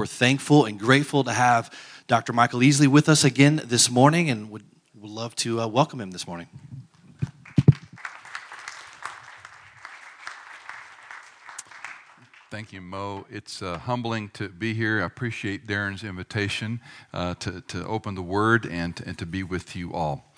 We're thankful and grateful to have Dr. Michael Easley with us again this morning and would, would love to uh, welcome him this morning. Thank you, Mo. It's uh, humbling to be here. I appreciate Darren's invitation uh, to, to open the Word and, and to be with you all.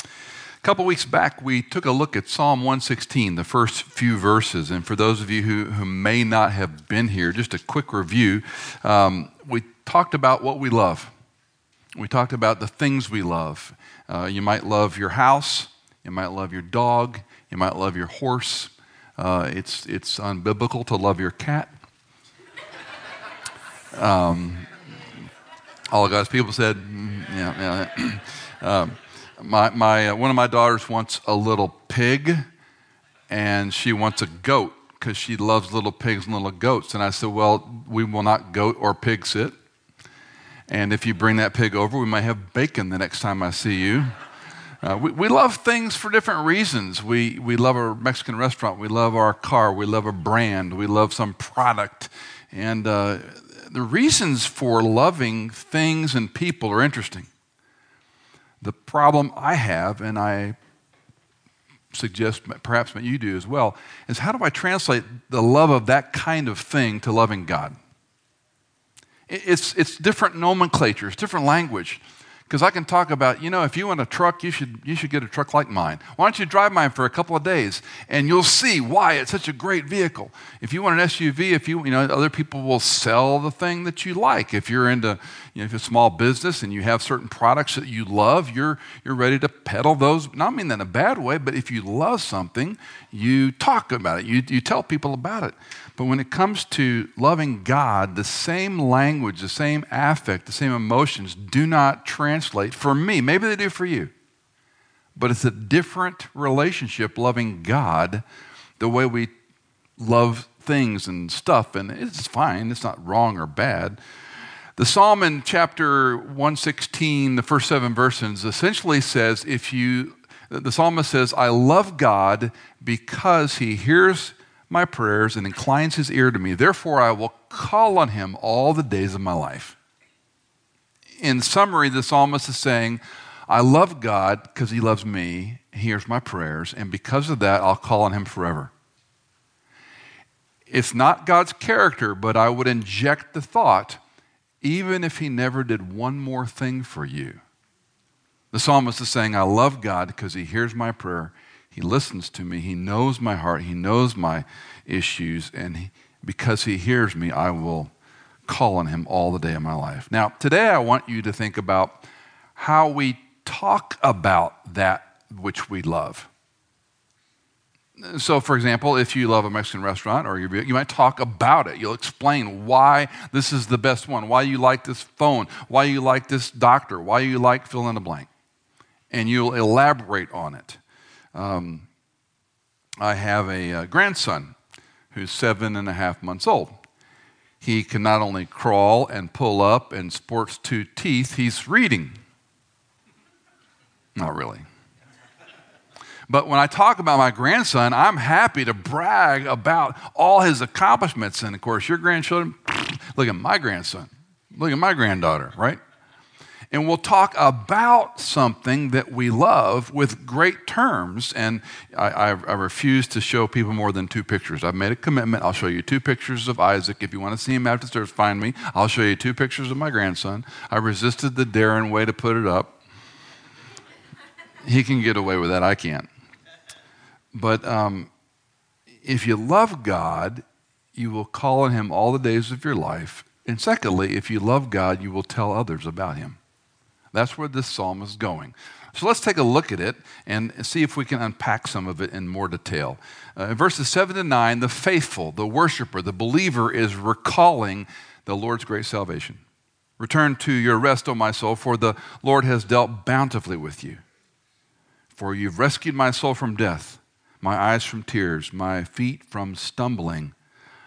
A couple weeks back, we took a look at Psalm 116, the first few verses. And for those of you who, who may not have been here, just a quick review. Um, we talked about what we love. We talked about the things we love. Uh, you might love your house, you might love your dog, you might love your horse. Uh, it's, it's unbiblical to love your cat. Um, all of God's people said, mm, yeah, yeah. um, my, my, uh, one of my daughters wants a little pig, and she wants a goat because she loves little pigs and little goats. And I said, well, we will not goat or pig sit. And if you bring that pig over, we might have bacon the next time I see you. Uh, we, we love things for different reasons. We, we love a Mexican restaurant. We love our car. We love a brand. We love some product. And uh, the reasons for loving things and people are interesting. The problem I have, and I suggest perhaps what you do as well, is how do I translate the love of that kind of thing to loving God? It's, it's different nomenclature, it's different language. Because I can talk about, you know, if you want a truck, you should, you should get a truck like mine. Why don't you drive mine for a couple of days and you'll see why it's such a great vehicle. If you want an SUV, if you, you know, other people will sell the thing that you like. If you're into, you know, if you're a small business and you have certain products that you love, you're, you're ready to peddle those. Not mean that in a bad way, but if you love something, you talk about it, you, you tell people about it. But when it comes to loving God, the same language, the same affect, the same emotions do not translate for me. Maybe they do for you. But it's a different relationship loving God the way we love things and stuff. And it's fine, it's not wrong or bad. The psalm in chapter 116, the first seven verses, essentially says if you, the psalmist says, I love God because he hears my prayers and inclines his ear to me. Therefore, I will call on him all the days of my life. In summary, the psalmist is saying, I love God because he loves me, he hears my prayers, and because of that, I'll call on him forever. It's not God's character, but I would inject the thought even if he never did one more thing for you. The psalmist is saying, I love God because he hears my prayer he listens to me. He knows my heart. He knows my issues. And he, because He hears me, I will call on Him all the day of my life. Now, today I want you to think about how we talk about that which we love. So, for example, if you love a Mexican restaurant, or you might talk about it. You'll explain why this is the best one, why you like this phone, why you like this doctor, why you like fill in the blank. And you'll elaborate on it. Um, I have a, a grandson who's seven and a half months old. He can not only crawl and pull up and sports two teeth, he's reading. Not really. But when I talk about my grandson, I'm happy to brag about all his accomplishments. And of course, your grandchildren, look at my grandson, look at my granddaughter, right? And we'll talk about something that we love with great terms. And I, I, I, refuse to show people more than two pictures. I've made a commitment. I'll show you two pictures of Isaac. If you want to see him after service, find me. I'll show you two pictures of my grandson. I resisted the Darren way to put it up. He can get away with that. I can't. But um, if you love God, you will call on him all the days of your life. And secondly, if you love God, you will tell others about him. That's where this psalm is going. So let's take a look at it and see if we can unpack some of it in more detail. Uh, in verses 7 to 9, the faithful, the worshiper, the believer is recalling the Lord's great salvation. Return to your rest, O my soul, for the Lord has dealt bountifully with you. For you've rescued my soul from death, my eyes from tears, my feet from stumbling.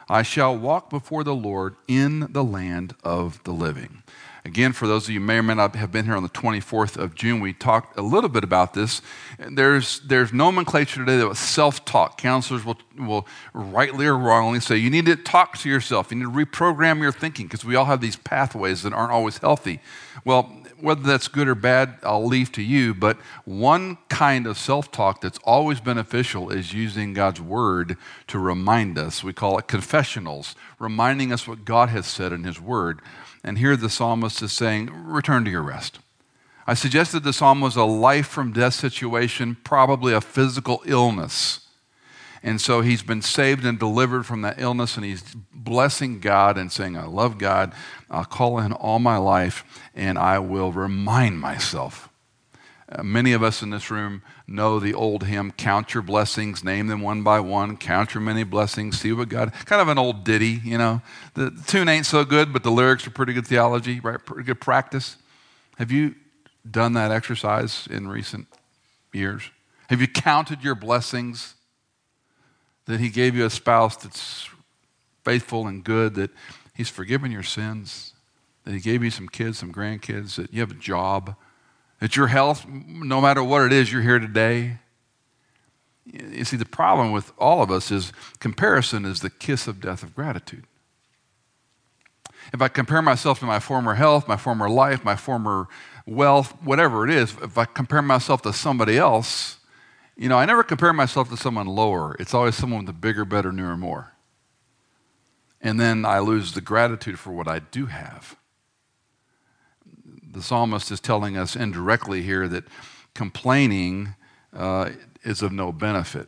I shall walk before the Lord in the land of the living. Again, for those of you who may or may not have been here on the 24th of June, we talked a little bit about this. There's, there's nomenclature today that self talk. Counselors will, will rightly or wrongly say you need to talk to yourself, you need to reprogram your thinking because we all have these pathways that aren't always healthy. Well, whether that's good or bad, I'll leave to you. But one kind of self talk that's always beneficial is using God's word to remind us. We call it confessionals, reminding us what God has said in His word. And here the psalmist is saying, Return to your rest. I suggested the psalm was a life from death situation, probably a physical illness. And so he's been saved and delivered from that illness, and he's blessing God and saying, I love God. I'll call in all my life, and I will remind myself. Uh, many of us in this room know the old hymn, Count Your Blessings, name them one by one, count your many blessings, see what God, kind of an old ditty, you know. The, the tune ain't so good, but the lyrics are pretty good theology, right? Pretty good practice. Have you done that exercise in recent years? Have you counted your blessings? That He gave you a spouse that's faithful and good, that He's forgiven your sins, that He gave you some kids, some grandkids, that you have a job, that your health, no matter what it is, you're here today. You see, the problem with all of us is comparison is the kiss of death of gratitude. If I compare myself to my former health, my former life, my former wealth, whatever it is, if I compare myself to somebody else, you know, I never compare myself to someone lower. It's always someone with a bigger, better, newer, more. And then I lose the gratitude for what I do have. The psalmist is telling us indirectly here that complaining uh, is of no benefit,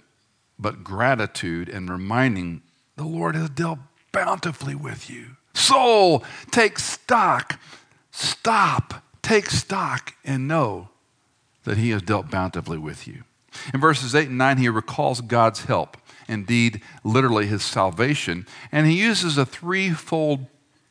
but gratitude and reminding the Lord has dealt bountifully with you. Soul, take stock. Stop, take stock, and know that He has dealt bountifully with you. In verses 8 and 9, he recalls God's help, indeed, literally his salvation, and he uses a threefold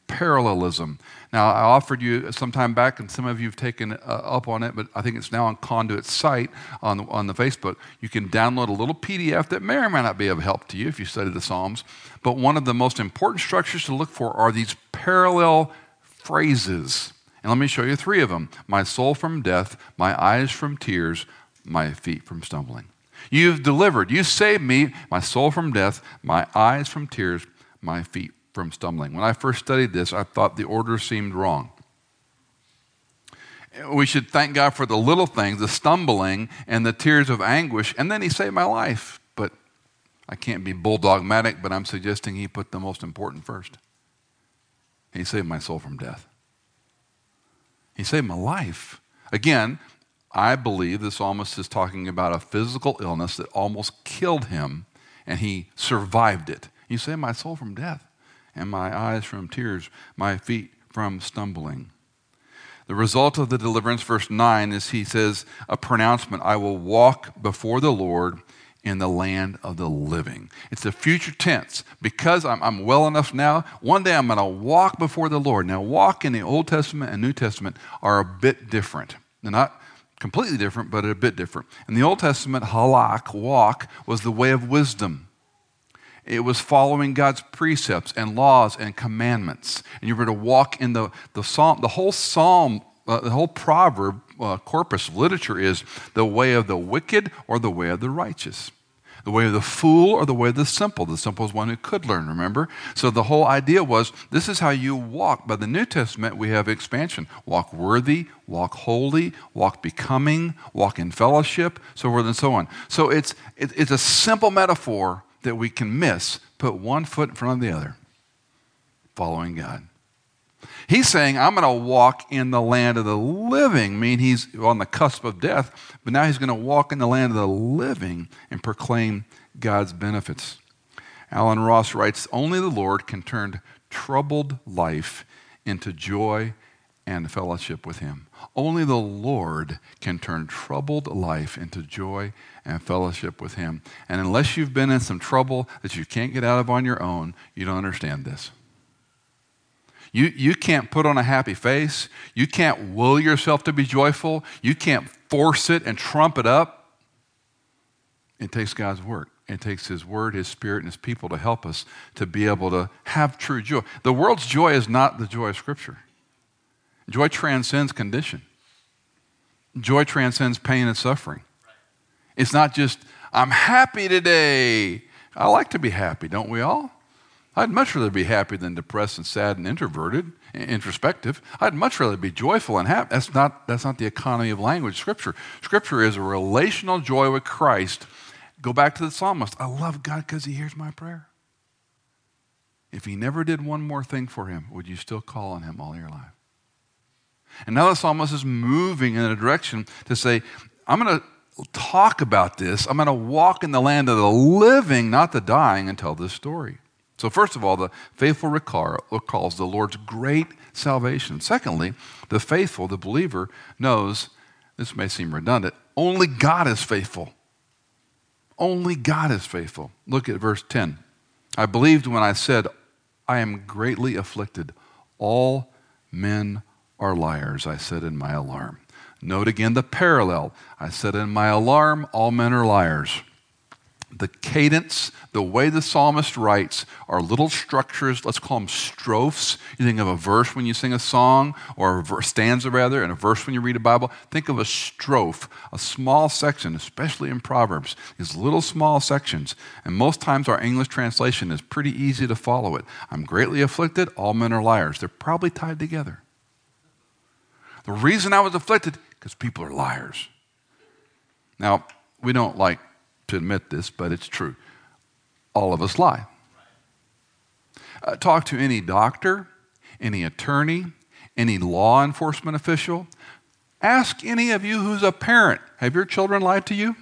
parallelism. Now, I offered you some time back, and some of you have taken uh, up on it, but I think it's now on Conduit's site on the, on the Facebook. You can download a little PDF that may or may not be of help to you if you study the Psalms. But one of the most important structures to look for are these parallel phrases. And let me show you three of them my soul from death, my eyes from tears, my feet from stumbling. You've delivered, you saved me, my soul from death, my eyes from tears, my feet from stumbling. When I first studied this, I thought the order seemed wrong. We should thank God for the little things, the stumbling and the tears of anguish, and then He saved my life. But I can't be bulldogmatic, but I'm suggesting He put the most important first. He saved my soul from death. He saved my life. Again, I believe the psalmist is talking about a physical illness that almost killed him, and he survived it. You say, My soul from death, and my eyes from tears, my feet from stumbling. The result of the deliverance, verse 9, is he says, A pronouncement I will walk before the Lord in the land of the living. It's a future tense. Because I'm, I'm well enough now, one day I'm going to walk before the Lord. Now, walk in the Old Testament and New Testament are a bit different. They're not completely different, but a bit different. In the Old Testament, halak, walk, was the way of wisdom. It was following God's precepts and laws and commandments. And you were to walk in the, the psalm, the whole psalm, uh, the whole proverb uh, corpus of literature is the way of the wicked or the way of the righteous. The way of the fool or the way of the simple. The simple is one who could learn, remember? So the whole idea was this is how you walk. By the New Testament, we have expansion walk worthy, walk holy, walk becoming, walk in fellowship, so forth and so on. So it's, it's a simple metaphor that we can miss. Put one foot in front of the other, following God. He's saying, I'm going to walk in the land of the living. I mean, he's on the cusp of death, but now he's going to walk in the land of the living and proclaim God's benefits. Allen Ross writes Only the Lord can turn troubled life into joy and fellowship with Him. Only the Lord can turn troubled life into joy and fellowship with Him. And unless you've been in some trouble that you can't get out of on your own, you don't understand this. You, you can't put on a happy face. You can't will yourself to be joyful. You can't force it and trump it up. It takes God's work. It takes His Word, His Spirit, and His people to help us to be able to have true joy. The world's joy is not the joy of Scripture. Joy transcends condition. Joy transcends pain and suffering. It's not just, I'm happy today. I like to be happy, don't we all? I'd much rather be happy than depressed and sad and introverted, introspective. I'd much rather be joyful and happy. That's not, that's not the economy of language, Scripture. Scripture is a relational joy with Christ. Go back to the psalmist. I love God because he hears my prayer. If he never did one more thing for him, would you still call on him all your life? And now the psalmist is moving in a direction to say, I'm going to talk about this. I'm going to walk in the land of the living, not the dying, and tell this story. So, first of all, the faithful recalls the Lord's great salvation. Secondly, the faithful, the believer, knows this may seem redundant only God is faithful. Only God is faithful. Look at verse 10. I believed when I said, I am greatly afflicted. All men are liars, I said in my alarm. Note again the parallel. I said in my alarm, all men are liars. The cadence, the way the psalmist writes are little structures, let's call them strophes. You think of a verse when you sing a song, or a stanza rather, and a verse when you read a Bible. Think of a strophe, a small section, especially in Proverbs, these little small sections. And most times our English translation is pretty easy to follow it. I'm greatly afflicted, all men are liars. They're probably tied together. The reason I was afflicted, because people are liars. Now, we don't like to admit this, but it's true. All of us lie. Uh, talk to any doctor, any attorney, any law enforcement official. Ask any of you who's a parent have your children lied to you?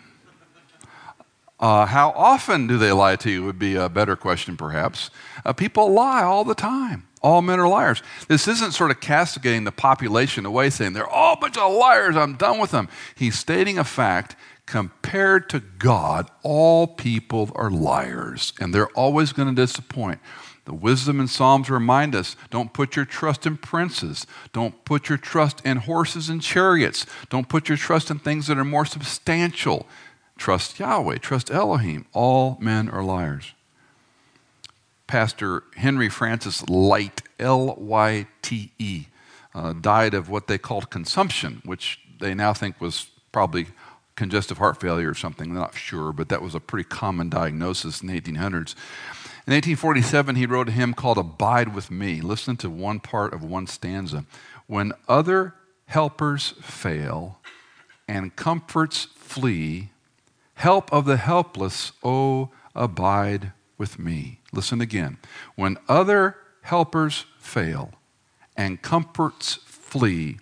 Uh, how often do they lie to you would be a better question, perhaps. Uh, people lie all the time. All men are liars. This isn't sort of castigating the population away, saying they're all a bunch of liars, I'm done with them. He's stating a fact. Compared to God, all people are liars, and they're always going to disappoint. The wisdom in Psalms remind us don't put your trust in princes. Don't put your trust in horses and chariots. Don't put your trust in things that are more substantial. Trust Yahweh, trust Elohim. All men are liars. Pastor Henry Francis Lyte, L Y T E, uh, died of what they called consumption, which they now think was probably congestive heart failure or something. They're not sure, but that was a pretty common diagnosis in the 1800s. In 1847, he wrote a hymn called Abide with Me. Listen to one part of one stanza. When other helpers fail and comforts flee, help of the helpless, oh, abide with me. Listen again. When other helpers fail and comforts flee,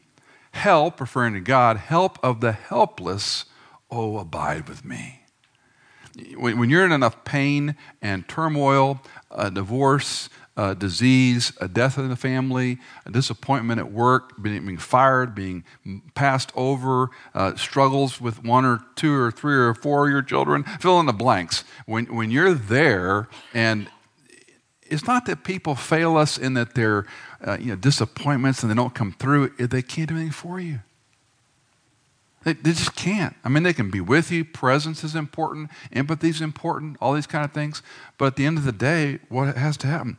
help, referring to God, help of the helpless, oh, abide with me. When you're in enough pain and turmoil, a divorce, a disease, a death in the family, a disappointment at work, being, fired, being passed over, uh, struggles with one or two or three or four of your children, fill in the blanks. When, when you're there, and it's not that people fail us in that they're uh, you know, disappointments and they don't come through, they can't do anything for you. They, they just can't. I mean, they can be with you. Presence is important. Empathy is important. All these kind of things. But at the end of the day, what has to happen?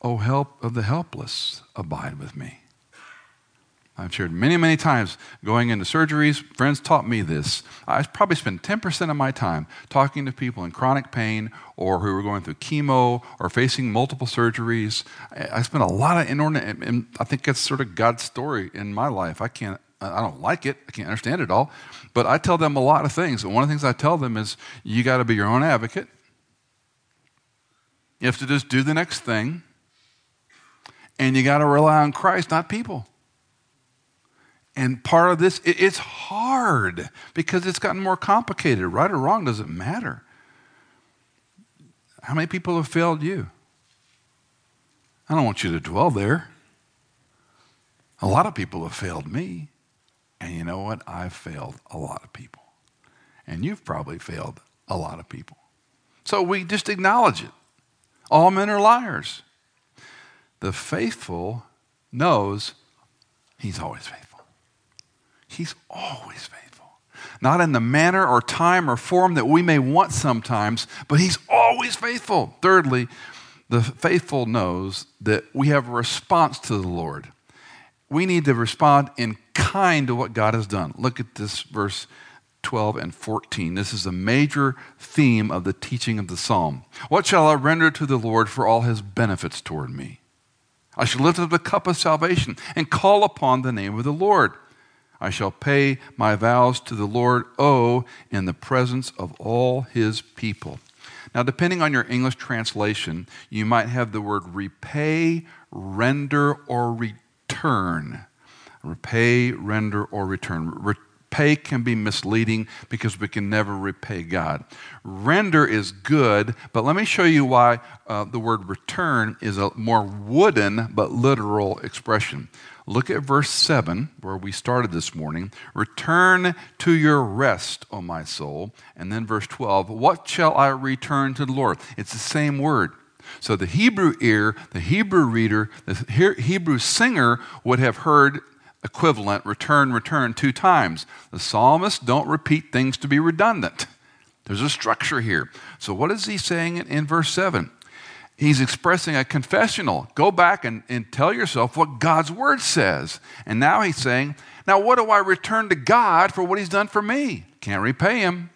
Oh, help of the helpless, abide with me. I've shared many, many times going into surgeries. Friends taught me this. I probably spend 10% of my time talking to people in chronic pain or who are going through chemo or facing multiple surgeries. I spend a lot of inordinate, and I think that's sort of God's story in my life. I can't I don't like it. I can't understand it all. But I tell them a lot of things. And one of the things I tell them is you got to be your own advocate. You have to just do the next thing. And you got to rely on Christ, not people. And part of this, it's hard because it's gotten more complicated. Right or wrong doesn't matter. How many people have failed you? I don't want you to dwell there. A lot of people have failed me. And you know what? I've failed a lot of people. And you've probably failed a lot of people. So we just acknowledge it. All men are liars. The faithful knows he's always faithful. He's always faithful. Not in the manner or time or form that we may want sometimes, but he's always faithful. Thirdly, the faithful knows that we have a response to the Lord we need to respond in kind to what God has done. Look at this verse 12 and 14. This is a major theme of the teaching of the psalm. What shall I render to the Lord for all his benefits toward me? I shall lift up the cup of salvation and call upon the name of the Lord. I shall pay my vows to the Lord, oh, in the presence of all his people. Now, depending on your English translation, you might have the word repay, render, or return. Repay, render, or return. Repay can be misleading because we can never repay God. Render is good, but let me show you why uh, the word return is a more wooden but literal expression. Look at verse 7, where we started this morning. Return to your rest, O my soul. And then verse 12, what shall I return to the Lord? It's the same word. So the Hebrew ear, the Hebrew reader, the Hebrew singer would have heard equivalent return, return two times. The psalmists don't repeat things to be redundant. There's a structure here. So what is he saying in, in verse 7? he's expressing a confessional. Go back and, and tell yourself what God's word says. And now he's saying, Now, what do I return to God for what he's done for me? Can't repay him.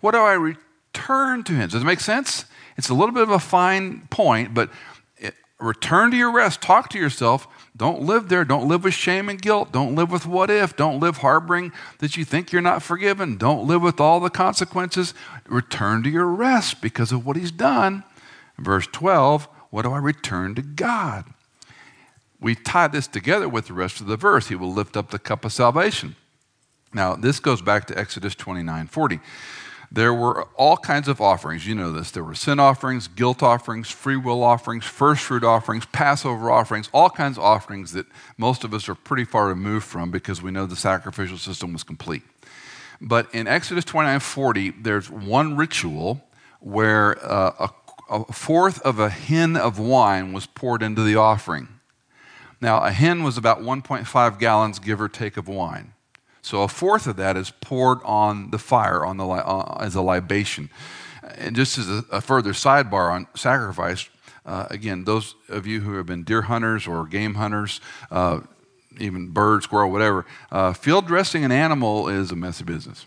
What do I return to him? Does it make sense? It's a little bit of a fine point, but it, return to your rest. Talk to yourself. Don't live there. Don't live with shame and guilt. Don't live with what if. Don't live harboring that you think you're not forgiven. Don't live with all the consequences. Return to your rest because of what he's done. Verse 12, what do I return to God? We tie this together with the rest of the verse. He will lift up the cup of salvation. Now, this goes back to Exodus 29 40. There were all kinds of offerings. You know this. There were sin offerings, guilt offerings, free will offerings, first fruit offerings, Passover offerings, all kinds of offerings that most of us are pretty far removed from because we know the sacrificial system was complete. But in Exodus 29 40, there's one ritual where uh, a a fourth of a hin of wine was poured into the offering. Now, a hin was about 1.5 gallons, give or take, of wine. So a fourth of that is poured on the fire on the, uh, as a libation. And just as a, a further sidebar on sacrifice, uh, again, those of you who have been deer hunters or game hunters, uh, even bird, squirrel, whatever, uh, field dressing an animal is a messy business.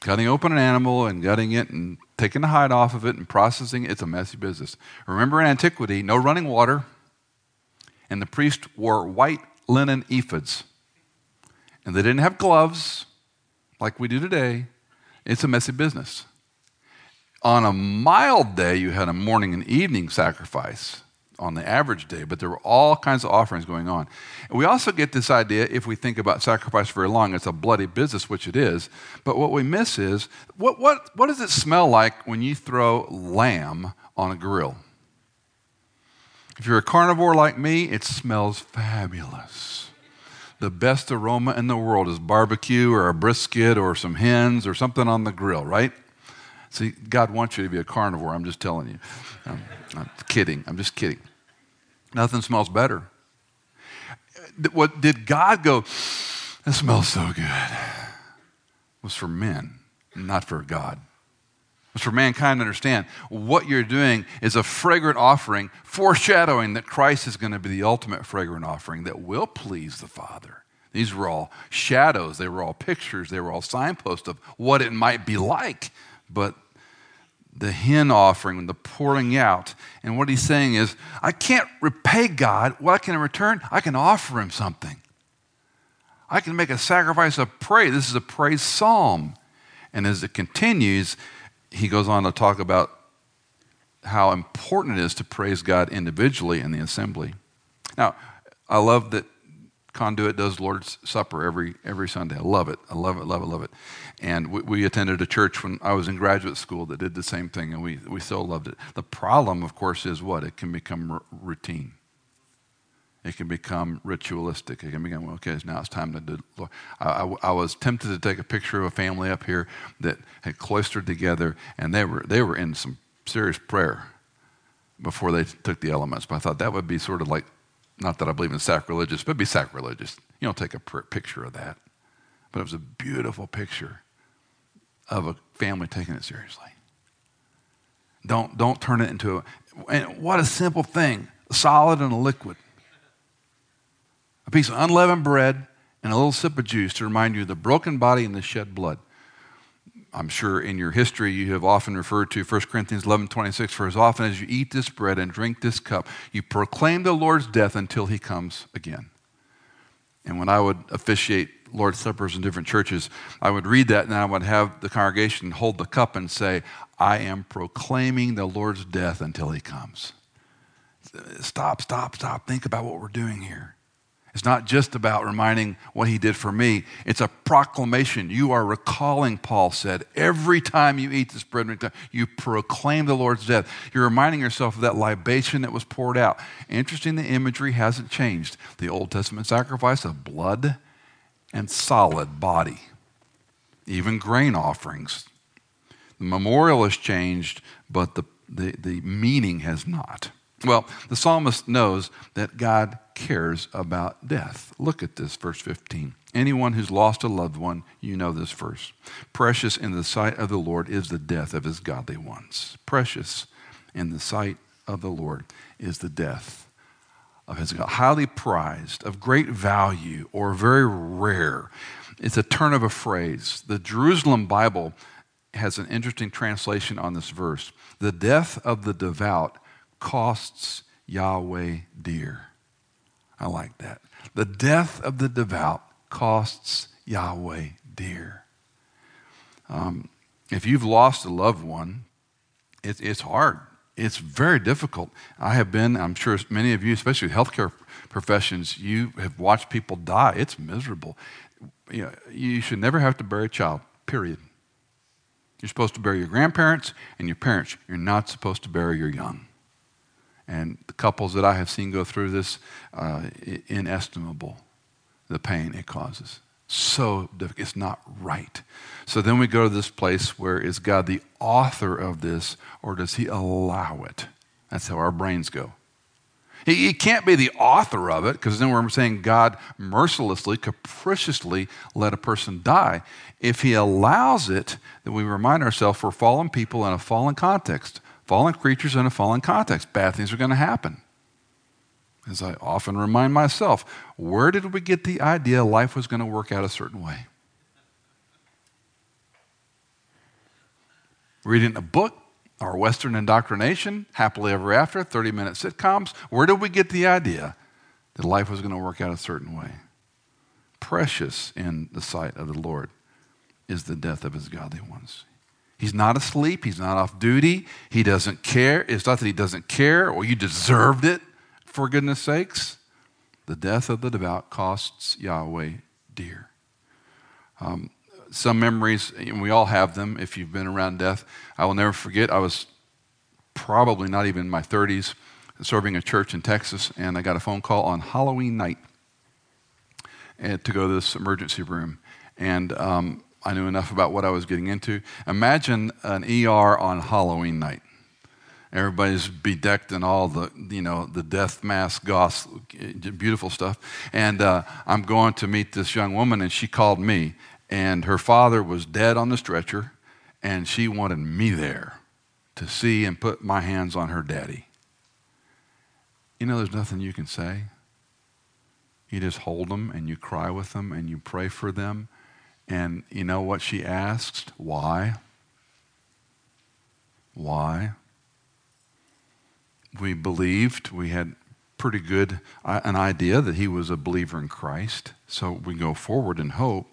Cutting open an animal and gutting it and taking the hide off of it and processing it, it's a messy business. Remember in antiquity, no running water, and the priest wore white linen ephods. And they didn't have gloves like we do today. It's a messy business. On a mild day, you had a morning and evening sacrifice on the average day, but there were all kinds of offerings going on. And we also get this idea, if we think about sacrifice very long, it's a bloody business, which it is. But what we miss is what, what, what does it smell like when you throw lamb on a grill? If you're a carnivore like me, it smells fabulous. The best aroma in the world is barbecue or a brisket or some hens or something on the grill, right? See, God wants you to be a carnivore. I'm just telling you. I'm, I'm kidding. I'm just kidding. Nothing smells better. What did God go, that smells so good? was for men, not for God. Was for mankind to understand what you're doing is a fragrant offering, foreshadowing that Christ is going to be the ultimate fragrant offering that will please the Father. These were all shadows, they were all pictures, they were all signposts of what it might be like. But the hin offering, and the pouring out. And what he's saying is, I can't repay God. What can I return? I can offer him something. I can make a sacrifice of praise. This is a praise psalm. And as it continues, he goes on to talk about how important it is to praise God individually in the assembly. Now, I love that Conduit does Lord's Supper every, every Sunday. I love it. I love it, love it, love it. And we, we, attended a church when I was in graduate school that did the same thing, and we, we so loved it. The problem, of course, is what? It can become r- routine. It can become ritualistic. It can become, okay, now it's time to do. I, I, I, was tempted to take a picture of a family up here that had cloistered together, and they were, they were in some serious prayer before they took the elements. But I thought that would be sort of like not that I believe in sacrilegious, but be sacrilegious. You don't take a picture of that. But it was a beautiful picture of a family taking it seriously. Don't, don't turn it into a, and what a simple thing, solid and a liquid. Piece of unleavened bread and a little sip of juice to remind you of the broken body and the shed blood. I'm sure in your history you have often referred to 1 Corinthians 11 26, for as often as you eat this bread and drink this cup, you proclaim the Lord's death until he comes again. And when I would officiate Lord's Suppers in different churches, I would read that and I would have the congregation hold the cup and say, I am proclaiming the Lord's death until he comes. Stop, stop, stop. Think about what we're doing here. It's not just about reminding what he did for me. It's a proclamation. You are recalling, Paul said, every time you eat this bread, you proclaim the Lord's death. You're reminding yourself of that libation that was poured out. Interesting, the imagery hasn't changed. The Old Testament sacrifice of blood and solid body, even grain offerings. The memorial has changed, but the, the, the meaning has not. Well, the psalmist knows that God cares about death. Look at this, verse 15. Anyone who's lost a loved one, you know this verse. Precious in the sight of the Lord is the death of his godly ones. Precious in the sight of the Lord is the death of his God. Highly prized, of great value, or very rare. It's a turn of a phrase. The Jerusalem Bible has an interesting translation on this verse. The death of the devout costs Yahweh dear. I like that. The death of the devout costs Yahweh dear. Um, if you've lost a loved one, it, it's hard. It's very difficult. I have been, I'm sure many of you, especially healthcare professions, you have watched people die. It's miserable. You, know, you should never have to bury a child, period. You're supposed to bury your grandparents and your parents. You're not supposed to bury your young. And the couples that I have seen go through this, uh, inestimable the pain it causes. So difficult. It's not right. So then we go to this place where is God the author of this, or does He allow it? That's how our brains go. He, he can't be the author of it, because then we're saying God mercilessly, capriciously let a person die. If He allows it, then we remind ourselves we're fallen people in a fallen context. Fallen creatures in a fallen context. Bad things are going to happen. As I often remind myself, where did we get the idea life was going to work out a certain way? Reading a book, our Western indoctrination, happily ever after, 30 minute sitcoms. Where did we get the idea that life was going to work out a certain way? Precious in the sight of the Lord is the death of his godly ones. He's not asleep. He's not off duty. He doesn't care. It's not that he doesn't care or you deserved it, for goodness sakes. The death of the devout costs Yahweh dear. Um, some memories, and we all have them if you've been around death. I will never forget, I was probably not even in my 30s serving a church in Texas, and I got a phone call on Halloween night eh, to go to this emergency room. And um, I knew enough about what I was getting into. Imagine an ER on Halloween night. Everybody's bedecked in all the, you know, the death mask, goth, beautiful stuff. And uh, I'm going to meet this young woman, and she called me. And her father was dead on the stretcher, and she wanted me there to see and put my hands on her daddy. You know, there's nothing you can say. You just hold them, and you cry with them, and you pray for them and you know what she asked? Why? Why? We believed, we had pretty good uh, an idea that he was a believer in Christ, so we go forward in hope.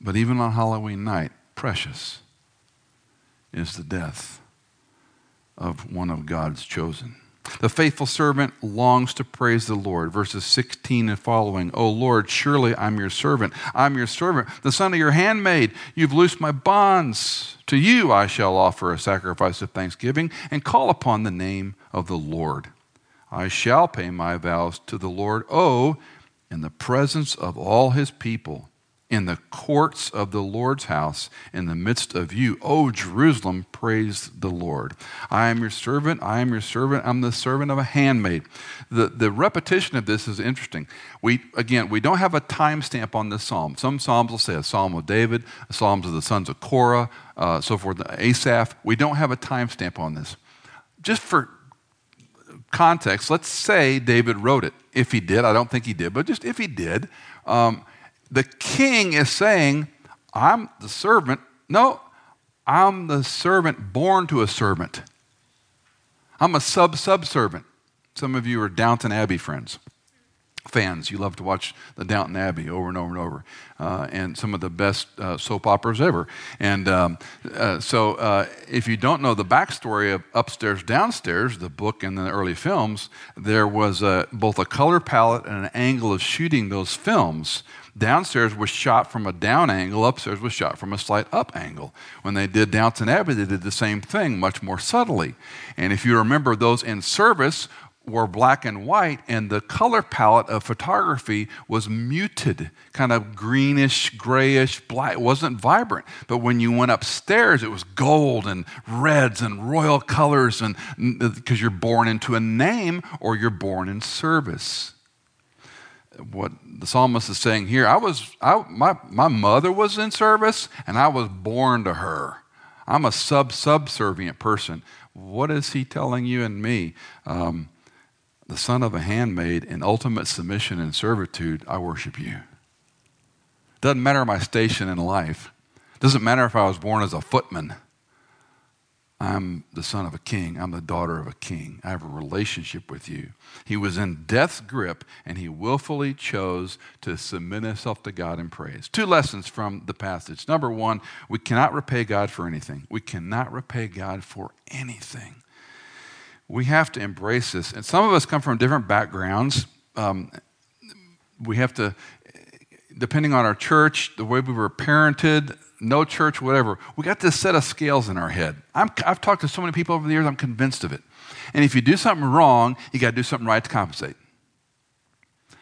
But even on Halloween night, precious is the death of one of God's chosen. The faithful servant longs to praise the Lord. Verses 16 and following. O Lord, surely I'm your servant. I'm your servant, the son of your handmaid. You've loosed my bonds. To you I shall offer a sacrifice of thanksgiving and call upon the name of the Lord. I shall pay my vows to the Lord. Oh, in the presence of all his people in the courts of the Lord's house, in the midst of you. O Jerusalem, praise the Lord. I am your servant. I am your servant. I'm the servant of a handmaid. The, the repetition of this is interesting. We, again, we don't have a timestamp on this psalm. Some psalms will say a psalm of David, psalms of the sons of Korah, uh, so forth, Asaph. We don't have a timestamp on this. Just for context, let's say David wrote it. If he did, I don't think he did, but just if he did, um, the king is saying, I'm the servant. No, I'm the servant born to a servant. I'm a sub sub servant. Some of you are Downton Abbey friends fans. You love to watch the Downton Abbey over and over and over, uh, and some of the best uh, soap operas ever. And um, uh, so, uh, if you don't know the backstory of Upstairs, Downstairs, the book and the early films, there was a, both a color palette and an angle of shooting those films. Downstairs was shot from a down angle, upstairs was shot from a slight up angle. When they did Downton Abbey, they did the same thing, much more subtly. And if you remember those in service, were black and white, and the color palette of photography was muted, kind of greenish, grayish, black. It wasn't vibrant. But when you went upstairs, it was gold and reds and royal colors, and because you're born into a name or you're born in service. What the psalmist is saying here, I was, I, my, my mother was in service, and I was born to her. I'm a sub subservient person. What is he telling you and me? Um, the son of a handmaid in ultimate submission and servitude, I worship you. Doesn't matter my station in life. Doesn't matter if I was born as a footman. I'm the son of a king. I'm the daughter of a king. I have a relationship with you. He was in death's grip and he willfully chose to submit himself to God in praise. Two lessons from the passage. Number one, we cannot repay God for anything. We cannot repay God for anything we have to embrace this. And some of us come from different backgrounds. Um, we have to, depending on our church, the way we were parented, no church, whatever, we got this set of scales in our head. i have talked to so many people over the years, I'm convinced of it. And if you do something wrong, you got to do something right to compensate.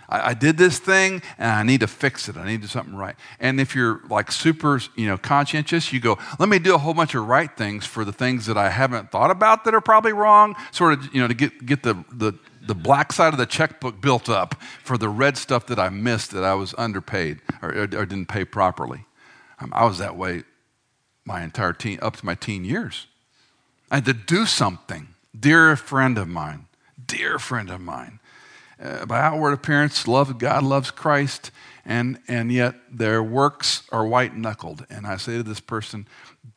I, I, did this thing and I need to fix it. I need to do something right. And if you're like super, you know, conscientious, you go, let me do a whole bunch of right things for the things that I haven't thought about that are probably wrong, sort of, you know, to get, get the, the, the black side of the checkbook built up for the red stuff that I missed that I was underpaid or, or, or didn't pay properly. Um, I was that way my entire teen, up to my teen years. I had to do something. Dear friend of mine, dear friend of mine, uh, by outward appearance, love God, loves Christ, and, and yet their works are white knuckled. And I say to this person,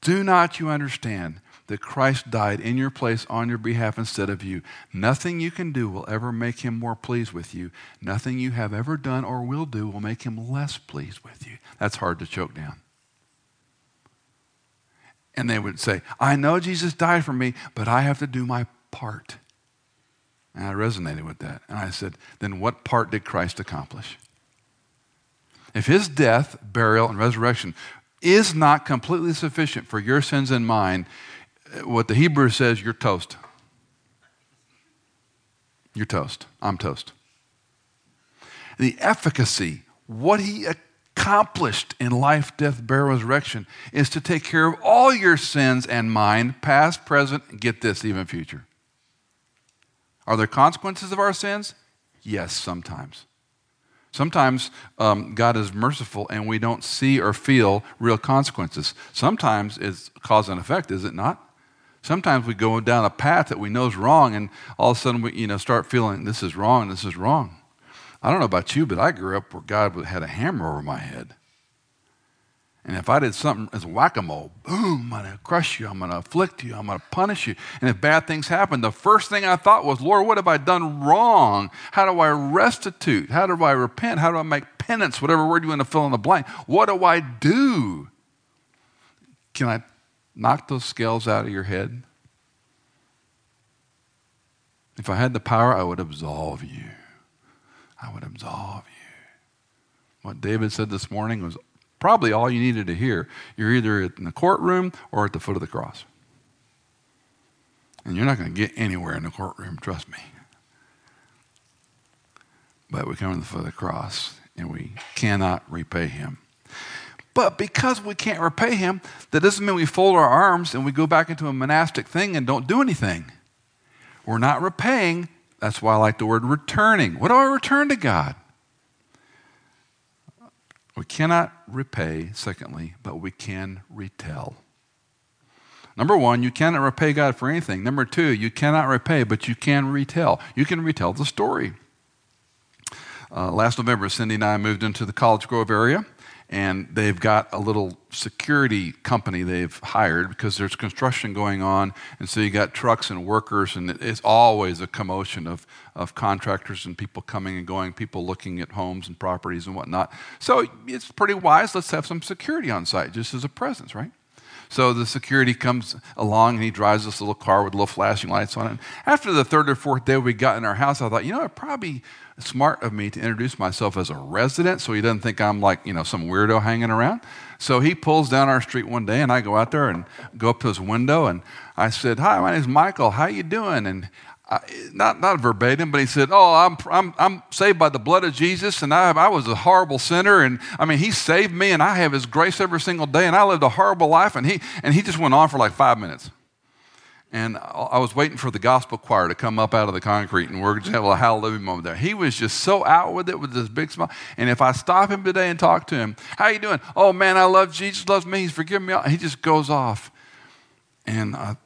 Do not you understand that Christ died in your place on your behalf instead of you? Nothing you can do will ever make him more pleased with you. Nothing you have ever done or will do will make him less pleased with you. That's hard to choke down. And they would say, I know Jesus died for me, but I have to do my part. And I resonated with that. And I said, then what part did Christ accomplish? If his death, burial, and resurrection is not completely sufficient for your sins and mine, eh, what the Hebrew says, you're toast. You're toast. I'm toast. The efficacy, what he accomplished in life, death, burial, resurrection, is to take care of all your sins and mine, past, present, get this, even future. Are there consequences of our sins? Yes, sometimes. Sometimes um, God is merciful and we don't see or feel real consequences. Sometimes it's cause and effect, is it not? Sometimes we go down a path that we know is wrong and all of a sudden we you know, start feeling this is wrong, this is wrong. I don't know about you, but I grew up where God had a hammer over my head. And if I did something as whack a mole, boom, I'm going to crush you, I'm going to afflict you, I'm going to punish you. And if bad things happen, the first thing I thought was, Lord, what have I done wrong? How do I restitute? How do I repent? How do I make penance? Whatever word you want to fill in the blank. What do I do? Can I knock those scales out of your head? If I had the power, I would absolve you. I would absolve you. What David said this morning was probably all you needed to hear. You're either in the courtroom or at the foot of the cross. And you're not going to get anywhere in the courtroom, trust me. But we come to the foot of the cross and we cannot repay him. But because we can't repay him, that doesn't mean we fold our arms and we go back into a monastic thing and don't do anything. We're not repaying. That's why I like the word returning. What do I return to God? We cannot repay, secondly, but we can retell. Number one, you cannot repay God for anything. Number two, you cannot repay, but you can retell. You can retell the story. Uh, last November, Cindy and I moved into the College Grove area, and they've got a little security company they've hired because there's construction going on, and so you got trucks and workers, and it's always a commotion of, of contractors and people coming and going, people looking at homes and properties and whatnot. So it's pretty wise. Let's have some security on site just as a presence, right? So the security comes along and he drives this little car with little flashing lights on it. After the third or fourth day we got in our house, I thought, you know, it probably smart of me to introduce myself as a resident so he doesn't think I'm like, you know, some weirdo hanging around. So he pulls down our street one day and I go out there and go up to his window and I said, "Hi, my name's Michael. How you doing?" And not, not verbatim, but he said, Oh, I'm, I'm, I'm saved by the blood of Jesus, and I, I was a horrible sinner. And I mean, he saved me, and I have his grace every single day, and I lived a horrible life. And he, and he just went on for like five minutes. And I was waiting for the gospel choir to come up out of the concrete, and we're just having a hallelujah moment there. He was just so out with it with this big smile. And if I stop him today and talk to him, how you doing? Oh man, I love Jesus, loves me. He's forgiven me. He just goes off. And I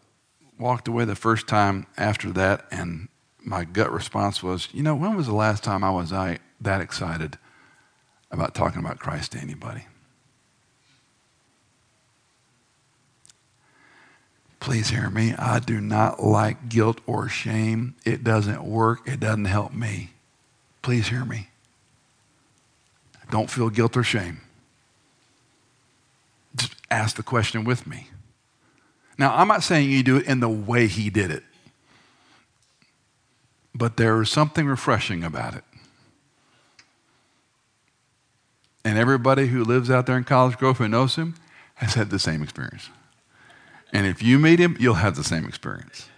walked away the first time after that, and my gut response was, you know, when was the last time I was I, that excited about talking about Christ to anybody? Please hear me. I do not like guilt or shame. It doesn't work. It doesn't help me. Please hear me. Don't feel guilt or shame. Just ask the question with me. Now, I'm not saying you do it in the way he did it, but there is something refreshing about it. And everybody who lives out there in College Grove who knows him has had the same experience. And if you meet him, you'll have the same experience.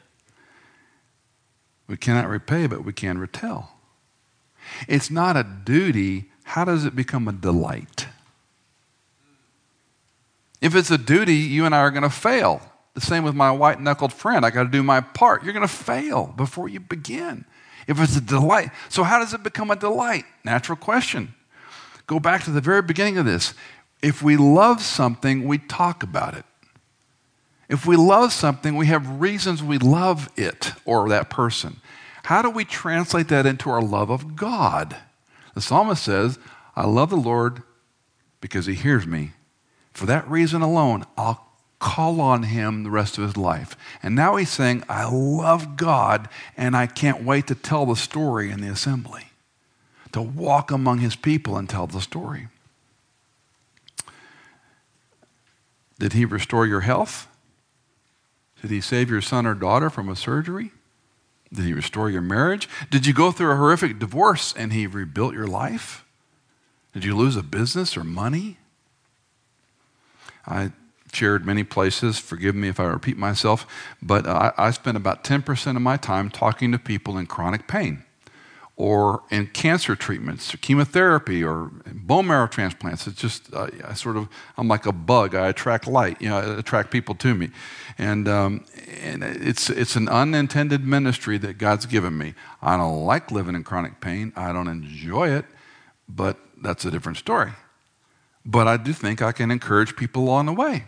We cannot repay, but we can retell. It's not a duty. How does it become a delight? If it's a duty, you and I are going to fail. The same with my white knuckled friend. I got to do my part. You're going to fail before you begin. If it's a delight. So, how does it become a delight? Natural question. Go back to the very beginning of this. If we love something, we talk about it. If we love something, we have reasons we love it or that person. How do we translate that into our love of God? The psalmist says, I love the Lord because he hears me. For that reason alone, I'll call on him the rest of his life. And now he's saying, I love God and I can't wait to tell the story in the assembly, to walk among his people and tell the story. Did he restore your health? Did he save your son or daughter from a surgery? Did he restore your marriage? Did you go through a horrific divorce and he rebuilt your life? Did you lose a business or money? I shared many places. Forgive me if I repeat myself, but I, I spend about 10% of my time talking to people in chronic pain or in cancer treatments, or chemotherapy, or bone marrow transplants. It's just, uh, I sort of, I'm like a bug. I attract light, you know, I attract people to me. And, um, and it's, it's an unintended ministry that God's given me. I don't like living in chronic pain, I don't enjoy it, but that's a different story. But I do think I can encourage people along the way.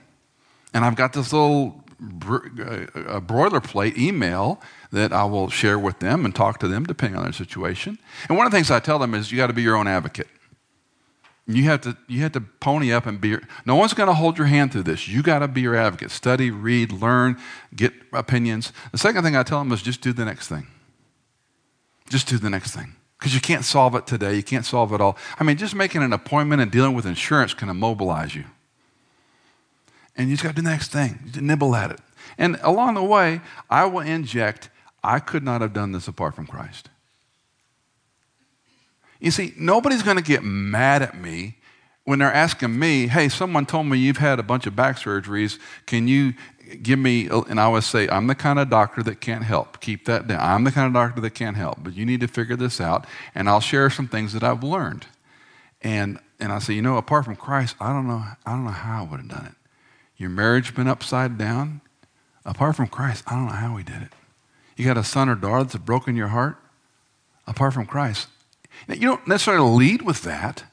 And I've got this little uh, boilerplate email that I will share with them and talk to them depending on their situation. And one of the things I tell them is you got to be your own advocate. You have to, you have to pony up and be no one's going to hold your hand through this. You got to be your advocate. Study, read, learn, get opinions. The second thing I tell them is just do the next thing. Just do the next thing. Because you can't solve it today. You can't solve it all. I mean, just making an appointment and dealing with insurance can immobilize you. And you just got the next thing. You nibble at it. And along the way, I will inject, I could not have done this apart from Christ. You see, nobody's going to get mad at me when they're asking me, hey, someone told me you've had a bunch of back surgeries. Can you give me, and I always say, I'm the kind of doctor that can't help. Keep that down. I'm the kind of doctor that can't help, but you need to figure this out, and I'll share some things that I've learned. And, and I say, you know, apart from Christ, I don't know, I don't know how I would have done it. Your marriage been upside down. Apart from Christ, I don't know how he did it. You got a son or daughter that's broken your heart. Apart from Christ, you don't necessarily lead with that,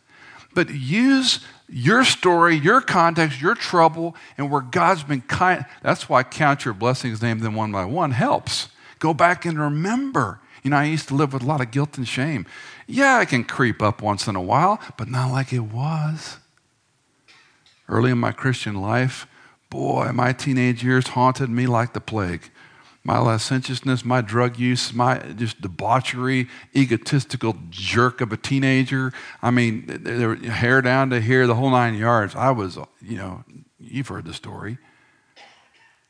but use your story, your context, your trouble, and where God's been kind. That's why count your blessings, name them one by one helps. Go back and remember. You know, I used to live with a lot of guilt and shame. Yeah, I can creep up once in a while, but not like it was. Early in my Christian life, boy, my teenage years haunted me like the plague my licentiousness, my drug use, my just debauchery, egotistical jerk of a teenager. I mean, they were hair down to here, the whole nine yards. I was, you know, you've heard the story.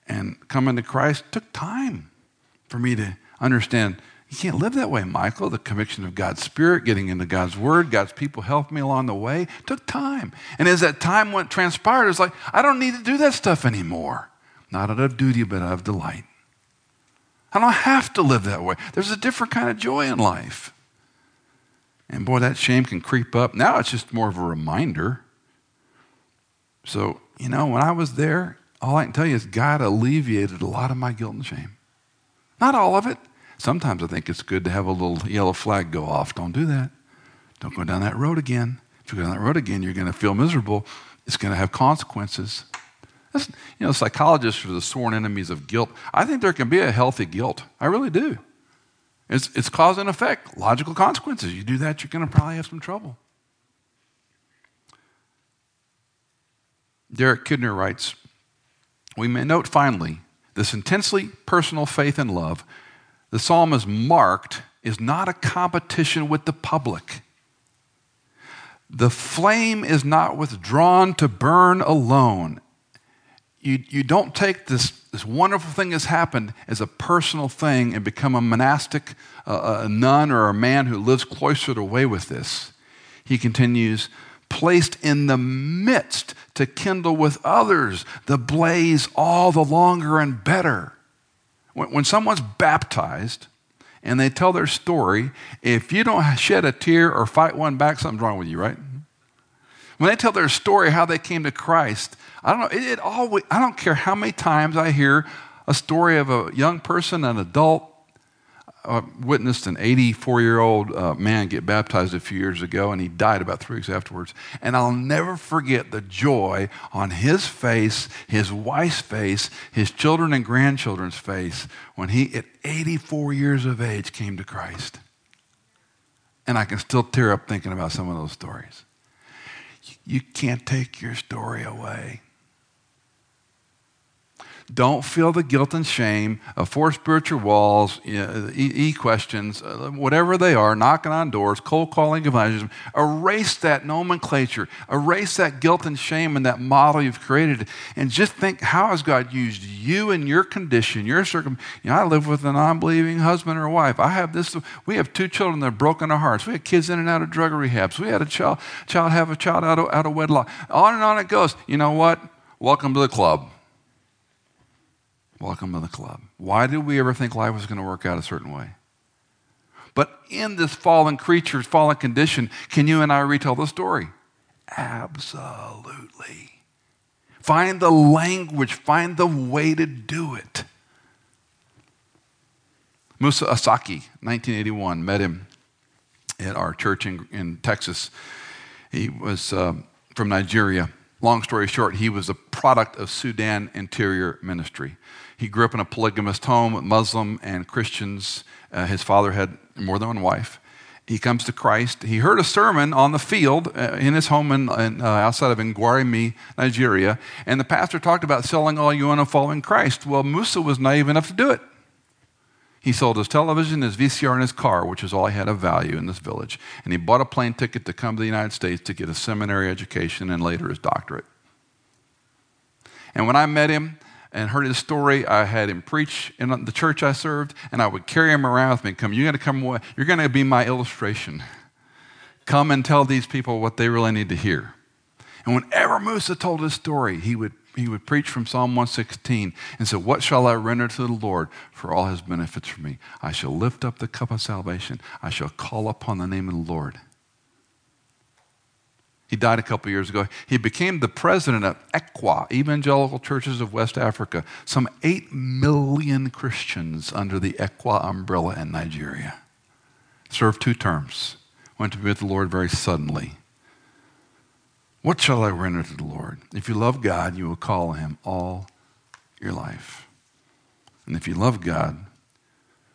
And coming to Christ took time for me to understand you can't live that way, Michael. The conviction of God's Spirit, getting into God's Word, God's people helped me along the way, took time. And as that time went transpired, it's like, I don't need to do that stuff anymore. Not out of duty, but out of delight. I don't have to live that way. There's a different kind of joy in life. And boy, that shame can creep up. Now it's just more of a reminder. So, you know, when I was there, all I can tell you is God alleviated a lot of my guilt and shame. Not all of it. Sometimes I think it's good to have a little yellow flag go off. Don't do that. Don't go down that road again. If you go down that road again, you're going to feel miserable. It's going to have consequences. That's, you know, psychologists are the sworn enemies of guilt. I think there can be a healthy guilt. I really do. It's, it's cause and effect, logical consequences. You do that, you're going to probably have some trouble. Derek Kidner writes We may note finally this intensely personal faith and love the psalm is marked is not a competition with the public. The flame is not withdrawn to burn alone you, you don't take this, this wonderful thing that's happened as a personal thing and become a monastic uh, a nun or a man who lives cloistered away with this. He continues, placed in the midst to kindle with others the blaze all the longer and better. When, when someone's baptized and they tell their story, if you don't shed a tear or fight one back, something's wrong with you, right? When they tell their story, how they came to Christ, I don't know, it, it always, I don't care how many times I hear a story of a young person, an adult, I witnessed an 84 year old uh, man get baptized a few years ago, and he died about three weeks afterwards. And I'll never forget the joy on his face, his wife's face, his children and grandchildren's face when he, at 84 years of age, came to Christ. And I can still tear up thinking about some of those stories. You can't take your story away. Don't feel the guilt and shame of four spiritual laws, e questions, uh, whatever they are, knocking on doors, cold calling evangelism. Erase that nomenclature. Erase that guilt and shame and that model you've created. And just think how has God used you and your condition, your circum. You know, I live with a non believing husband or wife. I have this. We have two children that have broken our hearts. We had kids in and out of drug rehabs. We had a child, child have a child out of, out of wedlock. On and on it goes. You know what? Welcome to the club. Welcome to the club. Why did we ever think life was going to work out a certain way? But in this fallen creature's fallen condition, can you and I retell the story? Absolutely. Find the language, find the way to do it. Musa Asake, 1981, met him at our church in, in Texas. He was uh, from Nigeria. Long story short, he was a product of Sudan Interior Ministry. He grew up in a polygamous home, Muslim and Christians. Uh, his father had more than one wife. He comes to Christ. He heard a sermon on the field uh, in his home in, in, uh, outside of Ngwarimi, Nigeria, and the pastor talked about selling all you own and following Christ. Well, Musa was naive enough to do it. He sold his television, his VCR, and his car, which is all he had of value in this village. And he bought a plane ticket to come to the United States to get a seminary education and later his doctorate. And when I met him, and heard his story. I had him preach in the church I served, and I would carry him around with me. Come, you're going to come. You're going to be my illustration. Come and tell these people what they really need to hear. And whenever Musa told his story, he would he would preach from Psalm 116 and said, What shall I render to the Lord for all his benefits for me? I shall lift up the cup of salvation. I shall call upon the name of the Lord. He died a couple years ago. He became the president of ECWA, Evangelical Churches of West Africa. Some 8 million Christians under the ECWA umbrella in Nigeria. Served two terms. Went to be with the Lord very suddenly. What shall I render to the Lord? If you love God, you will call him all your life. And if you love God,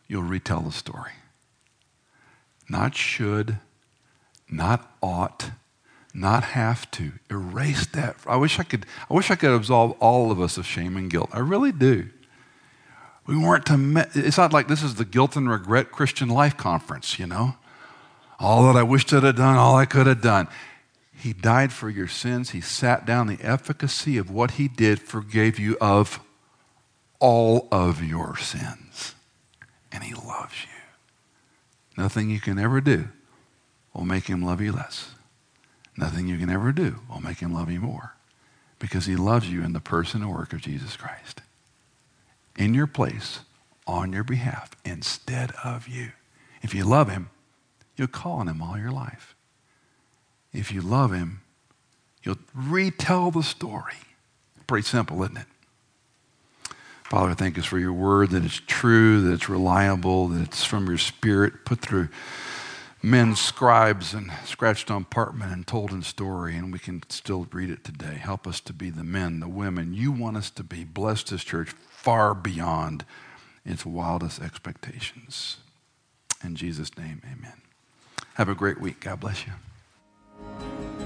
you'll retell the story. Not should, not ought, not have to. Erase that. I wish I could, I wish I could absolve all of us of shame and guilt. I really do. We weren't to, me- it's not like this is the guilt and regret Christian life conference, you know? All that I wished I'd have done, all I could have done. He died for your sins. He sat down. The efficacy of what he did forgave you of all of your sins. And he loves you. Nothing you can ever do will make him love you less. Nothing you can ever do will make him love you more. Because he loves you in the person and work of Jesus Christ. In your place, on your behalf, instead of you. If you love him, you'll call on him all your life if you love him, you'll retell the story. Pretty simple, isn't it? Father, I thank you for your word, that it's true, that it's reliable, that it's from your spirit, put through men's scribes and scratched on parchment and told in story, and we can still read it today. Help us to be the men, the women you want us to be. Bless this church far beyond its wildest expectations. In Jesus' name, amen. Have a great week. God bless you.